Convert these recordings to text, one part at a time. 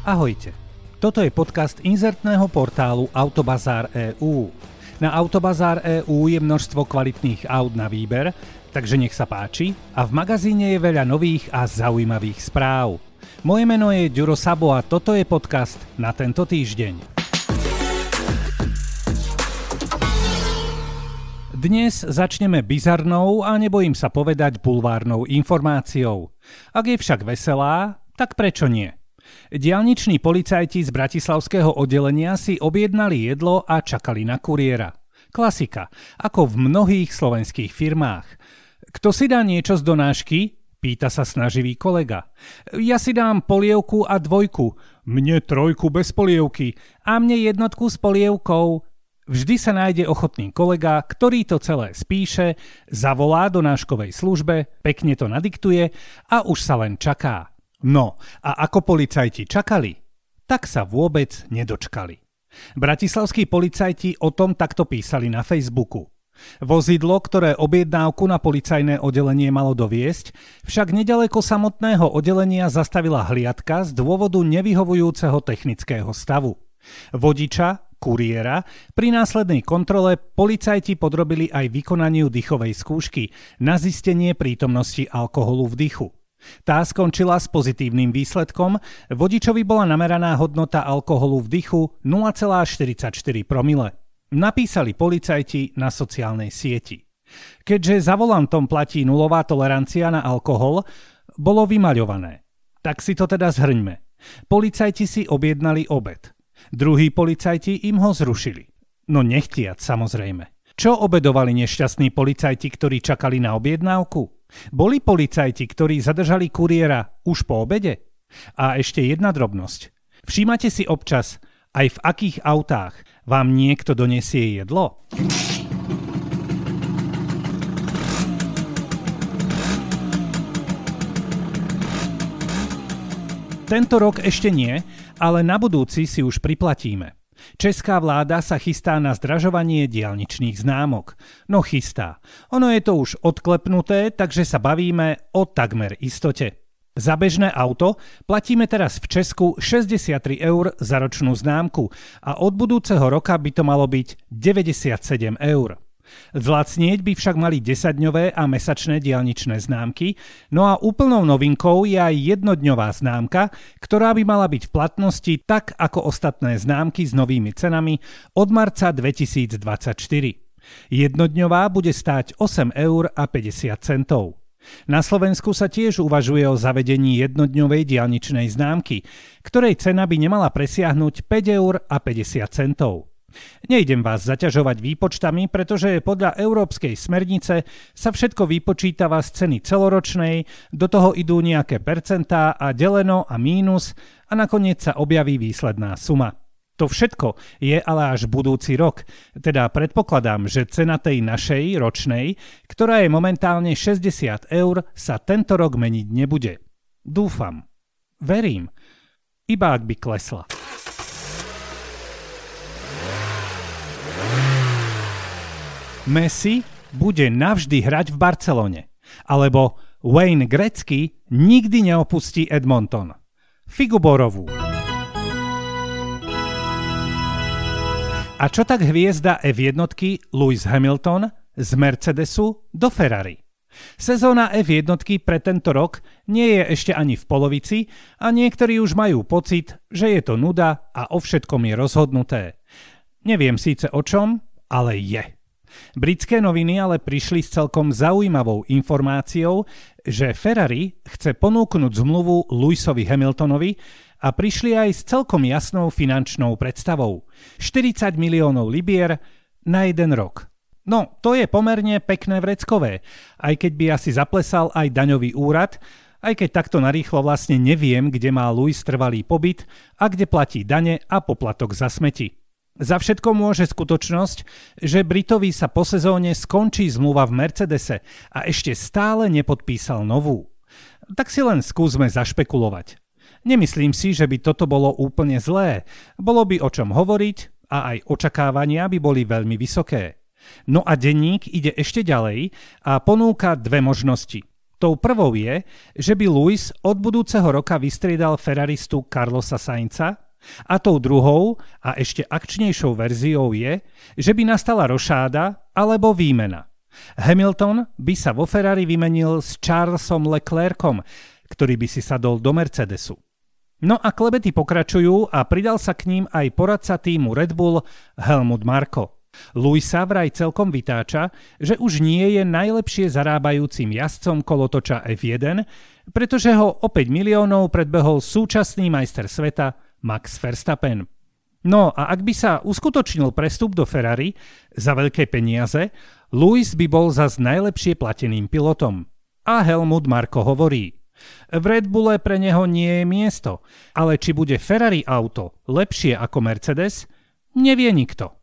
Ahojte. Toto je podcast inzertného portálu Autobazár EU. Na Autobazár EU je množstvo kvalitných aut na výber, takže nech sa páči a v magazíne je veľa nových a zaujímavých správ. Moje meno je Ďuro Sabo a toto je podcast na tento týždeň. Dnes začneme bizarnou a nebojím sa povedať bulvárnou informáciou. Ak je však veselá, tak prečo nie? Dialniční policajti z bratislavského oddelenia si objednali jedlo a čakali na kuriéra. Klasika, ako v mnohých slovenských firmách. Kto si dá niečo z donášky? Pýta sa snaživý kolega. Ja si dám polievku a dvojku. Mne trojku bez polievky. A mne jednotku s polievkou. Vždy sa nájde ochotný kolega, ktorý to celé spíše, zavolá do náškovej službe, pekne to nadiktuje a už sa len čaká. No a ako policajti čakali, tak sa vôbec nedočkali. Bratislavskí policajti o tom takto písali na Facebooku. Vozidlo, ktoré objednávku na policajné oddelenie malo doviesť, však nedaleko samotného oddelenia zastavila hliadka z dôvodu nevyhovujúceho technického stavu. Vodiča, kuriéra, pri následnej kontrole policajti podrobili aj vykonaniu dýchovej skúšky na zistenie prítomnosti alkoholu v dychu. Tá skončila s pozitívnym výsledkom, vodičovi bola nameraná hodnota alkoholu v dychu 0,44 promile. Napísali policajti na sociálnej sieti. Keďže za volantom platí nulová tolerancia na alkohol, bolo vymaľované. Tak si to teda zhrňme. Policajti si objednali obed. Druhí policajti im ho zrušili. No nechtiac samozrejme. Čo obedovali nešťastní policajti, ktorí čakali na objednávku? Boli policajti, ktorí zadržali kuriéra už po obede? A ešte jedna drobnosť. Všímate si občas, aj v akých autách vám niekto donesie jedlo? Tento rok ešte nie, ale na budúci si už priplatíme. Česká vláda sa chystá na zdražovanie dialničných známok. No chystá. Ono je to už odklepnuté, takže sa bavíme o takmer istote. Za bežné auto platíme teraz v Česku 63 eur za ročnú známku a od budúceho roka by to malo byť 97 eur. Zlacnieť by však mali 10-dňové a mesačné dialničné známky, no a úplnou novinkou je aj jednodňová známka, ktorá by mala byť v platnosti tak ako ostatné známky s novými cenami od marca 2024. Jednodňová bude stáť 8 eur a 50 centov. Na Slovensku sa tiež uvažuje o zavedení jednodňovej dialničnej známky, ktorej cena by nemala presiahnuť 5 eur a 50 centov. Nejdem vás zaťažovať výpočtami, pretože podľa európskej smernice sa všetko vypočítava z ceny celoročnej, do toho idú nejaké percentá a deleno a mínus a nakoniec sa objaví výsledná suma. To všetko je ale až budúci rok, teda predpokladám, že cena tej našej ročnej, ktorá je momentálne 60 eur, sa tento rok meniť nebude. Dúfam. Verím. Iba ak by klesla. Messi bude navždy hrať v Barcelone. Alebo Wayne Gretzky nikdy neopustí Edmonton. Figuborovú. A čo tak hviezda F1 Lewis Hamilton z Mercedesu do Ferrari? Sezóna F1 pre tento rok nie je ešte ani v polovici a niektorí už majú pocit, že je to nuda a o všetkom je rozhodnuté. Neviem síce o čom, ale je. Britské noviny ale prišli s celkom zaujímavou informáciou, že Ferrari chce ponúknuť zmluvu Lewisovi Hamiltonovi a prišli aj s celkom jasnou finančnou predstavou. 40 miliónov libier na jeden rok. No, to je pomerne pekné vreckové, aj keď by asi zaplesal aj daňový úrad, aj keď takto narýchlo vlastne neviem, kde má Louis trvalý pobyt a kde platí dane a poplatok za smeti. Za všetko môže skutočnosť, že Britovi sa po sezóne skončí zmluva v Mercedese a ešte stále nepodpísal novú. Tak si len skúsme zašpekulovať. Nemyslím si, že by toto bolo úplne zlé. Bolo by o čom hovoriť a aj očakávania by boli veľmi vysoké. No a denník ide ešte ďalej a ponúka dve možnosti. Tou prvou je, že by Lewis od budúceho roka vystriedal ferraristu Carlosa Sainca a tou druhou a ešte akčnejšou verziou je, že by nastala rošáda alebo výmena. Hamilton by sa vo Ferrari vymenil s Charlesom Leclercom, ktorý by si sadol do Mercedesu. No a klebety pokračujú a pridal sa k ním aj poradca týmu Red Bull Helmut Marko. Luisa vraj celkom vytáča, že už nie je najlepšie zarábajúcim jazdcom kolotoča F1, pretože ho o 5 miliónov predbehol súčasný majster sveta Max Verstappen. No a ak by sa uskutočnil prestup do Ferrari za veľké peniaze, Lewis by bol zas najlepšie plateným pilotom. A Helmut Marko hovorí, v Red Bulle pre neho nie je miesto, ale či bude Ferrari auto lepšie ako Mercedes, nevie nikto.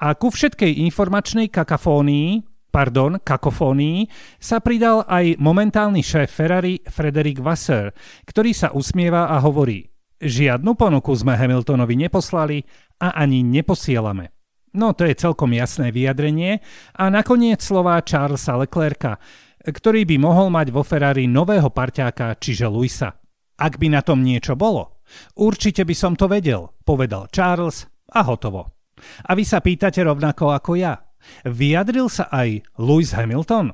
A ku všetkej informačnej kakafónii, pardon, kakofónii, sa pridal aj momentálny šéf Ferrari Frederick Wasser, ktorý sa usmieva a hovorí Žiadnu ponuku sme Hamiltonovi neposlali a ani neposielame. No to je celkom jasné vyjadrenie a nakoniec slová Charlesa Leclerca, ktorý by mohol mať vo Ferrari nového parťáka, čiže Luisa. Ak by na tom niečo bolo, určite by som to vedel, povedal Charles a hotovo. A vy sa pýtate rovnako ako ja. Vyjadril sa aj Lewis Hamilton?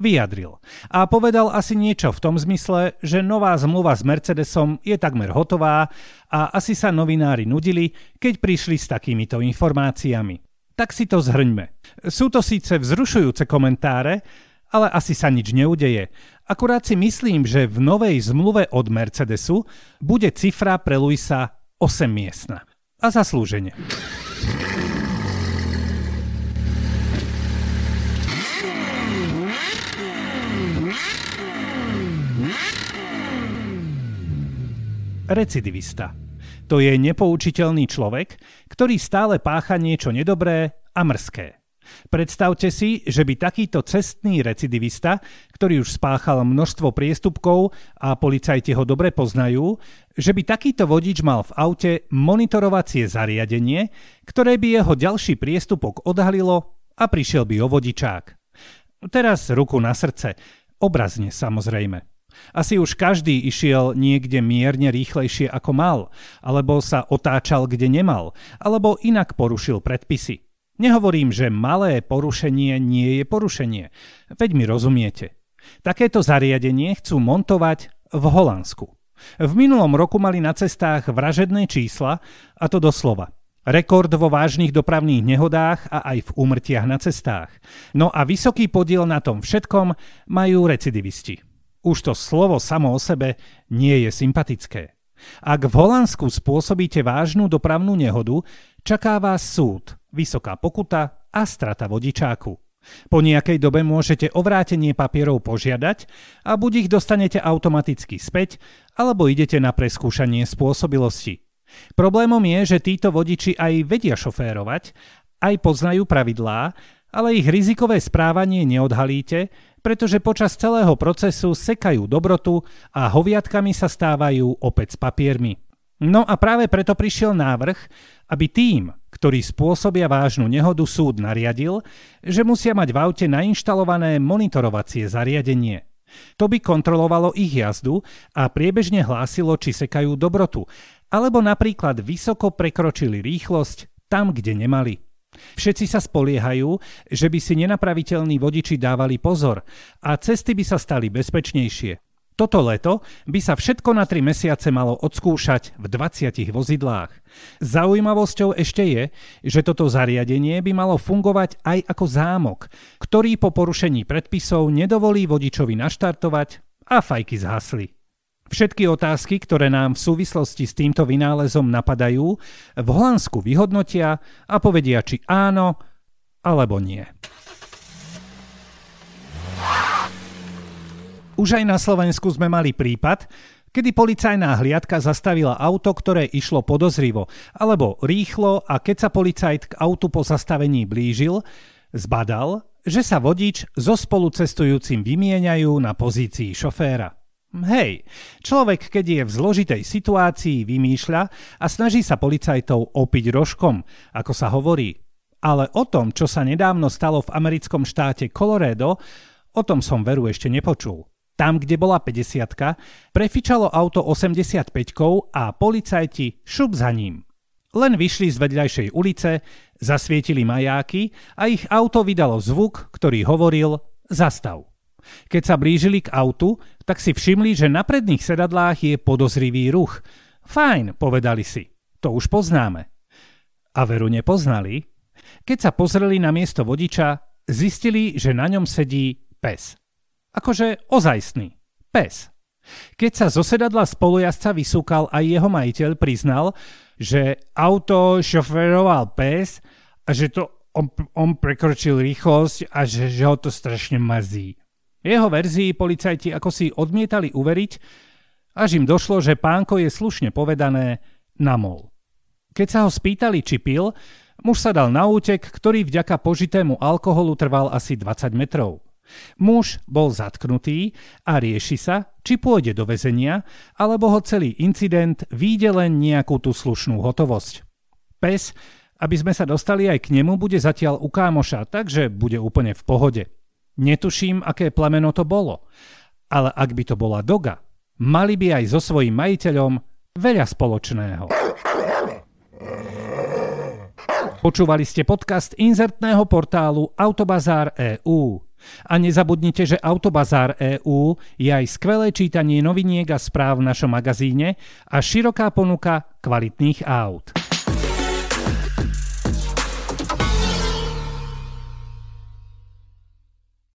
Vyjadril. A povedal asi niečo v tom zmysle, že nová zmluva s Mercedesom je takmer hotová a asi sa novinári nudili, keď prišli s takýmito informáciami. Tak si to zhrňme. Sú to síce vzrušujúce komentáre, ale asi sa nič neudeje. Akurát si myslím, že v novej zmluve od Mercedesu bude cifra pre Luisa 8 miestna. A zaslúženie. Recidivista. To je nepoučiteľný človek, ktorý stále pácha niečo nedobré a mrzké. Predstavte si, že by takýto cestný recidivista, ktorý už spáchal množstvo priestupkov a policajti ho dobre poznajú, že by takýto vodič mal v aute monitorovacie zariadenie, ktoré by jeho ďalší priestupok odhalilo a prišiel by o vodičák. Teraz ruku na srdce, obrazne samozrejme. Asi už každý išiel niekde mierne rýchlejšie ako mal, alebo sa otáčal kde nemal, alebo inak porušil predpisy. Nehovorím, že malé porušenie nie je porušenie. Veď mi rozumiete. Takéto zariadenie chcú montovať v Holandsku. V minulom roku mali na cestách vražedné čísla, a to doslova. Rekord vo vážnych dopravných nehodách a aj v úmrtiach na cestách. No a vysoký podiel na tom všetkom majú recidivisti. Už to slovo samo o sebe nie je sympatické. Ak v Holandsku spôsobíte vážnu dopravnú nehodu, čaká vás súd, vysoká pokuta a strata vodičáku. Po nejakej dobe môžete o vrátenie papierov požiadať a buď ich dostanete automaticky späť, alebo idete na preskúšanie spôsobilosti. Problémom je, že títo vodiči aj vedia šoférovať, aj poznajú pravidlá, ale ich rizikové správanie neodhalíte, pretože počas celého procesu sekajú dobrotu a hoviatkami sa stávajú opäť s papiermi. No a práve preto prišiel návrh, aby tým, ktorý spôsobia vážnu nehodu, súd nariadil, že musia mať v aute nainštalované monitorovacie zariadenie. To by kontrolovalo ich jazdu a priebežne hlásilo, či sekajú dobrotu, alebo napríklad vysoko prekročili rýchlosť tam, kde nemali. Všetci sa spoliehajú, že by si nenapraviteľní vodiči dávali pozor a cesty by sa stali bezpečnejšie. Toto leto by sa všetko na 3 mesiace malo odskúšať v 20 vozidlách. Zaujímavosťou ešte je, že toto zariadenie by malo fungovať aj ako zámok, ktorý po porušení predpisov nedovolí vodičovi naštartovať a fajky zhasli. Všetky otázky, ktoré nám v súvislosti s týmto vynálezom napadajú, v Holandsku vyhodnotia a povedia, či áno alebo nie. Už aj na Slovensku sme mali prípad, kedy policajná hliadka zastavila auto, ktoré išlo podozrivo, alebo rýchlo a keď sa policajt k autu po zastavení blížil, zbadal, že sa vodič so spolucestujúcim vymieňajú na pozícii šoféra. Hej, človek, keď je v zložitej situácii, vymýšľa a snaží sa policajtov opiť rožkom, ako sa hovorí. Ale o tom, čo sa nedávno stalo v americkom štáte Colorado, o tom som veru ešte nepočul. tam, kde bola 50 prefičalo auto 85 a policajti šup za ním. Len vyšli z vedľajšej ulice, zasvietili majáky a ich auto vydalo zvuk, ktorý hovoril zastav. Keď sa blížili k autu, tak si všimli, že na predných sedadlách je podozrivý ruch. Fajn, povedali si. To už poznáme. A veru nepoznali. Keď sa pozreli na miesto vodiča, zistili, že na ňom sedí pes. Akože ozajstný. Pes. Keď sa zo sedadla spolujazca vysúkal aj jeho majiteľ, priznal, že auto šoferoval pes a že to on, on prekročil rýchlosť a že, že ho to strašne mazí. Jeho verzii policajti ako si odmietali uveriť, až im došlo, že pánko je slušne povedané namol. Keď sa ho spýtali, či pil, muž sa dal na útek, ktorý vďaka požitému alkoholu trval asi 20 metrov. Muž bol zatknutý a rieši sa, či pôjde do väzenia, alebo ho celý incident výjde len nejakú tú slušnú hotovosť. Pes, aby sme sa dostali aj k nemu, bude zatiaľ u kámoša, takže bude úplne v pohode. Netuším, aké plemeno to bolo, ale ak by to bola doga, mali by aj so svojím majiteľom veľa spoločného. Počúvali ste podcast inzertného portálu Autobazár EU. A nezabudnite, že Autobazár EU je aj skvelé čítanie noviniek a správ v našom magazíne a široká ponuka kvalitných aut.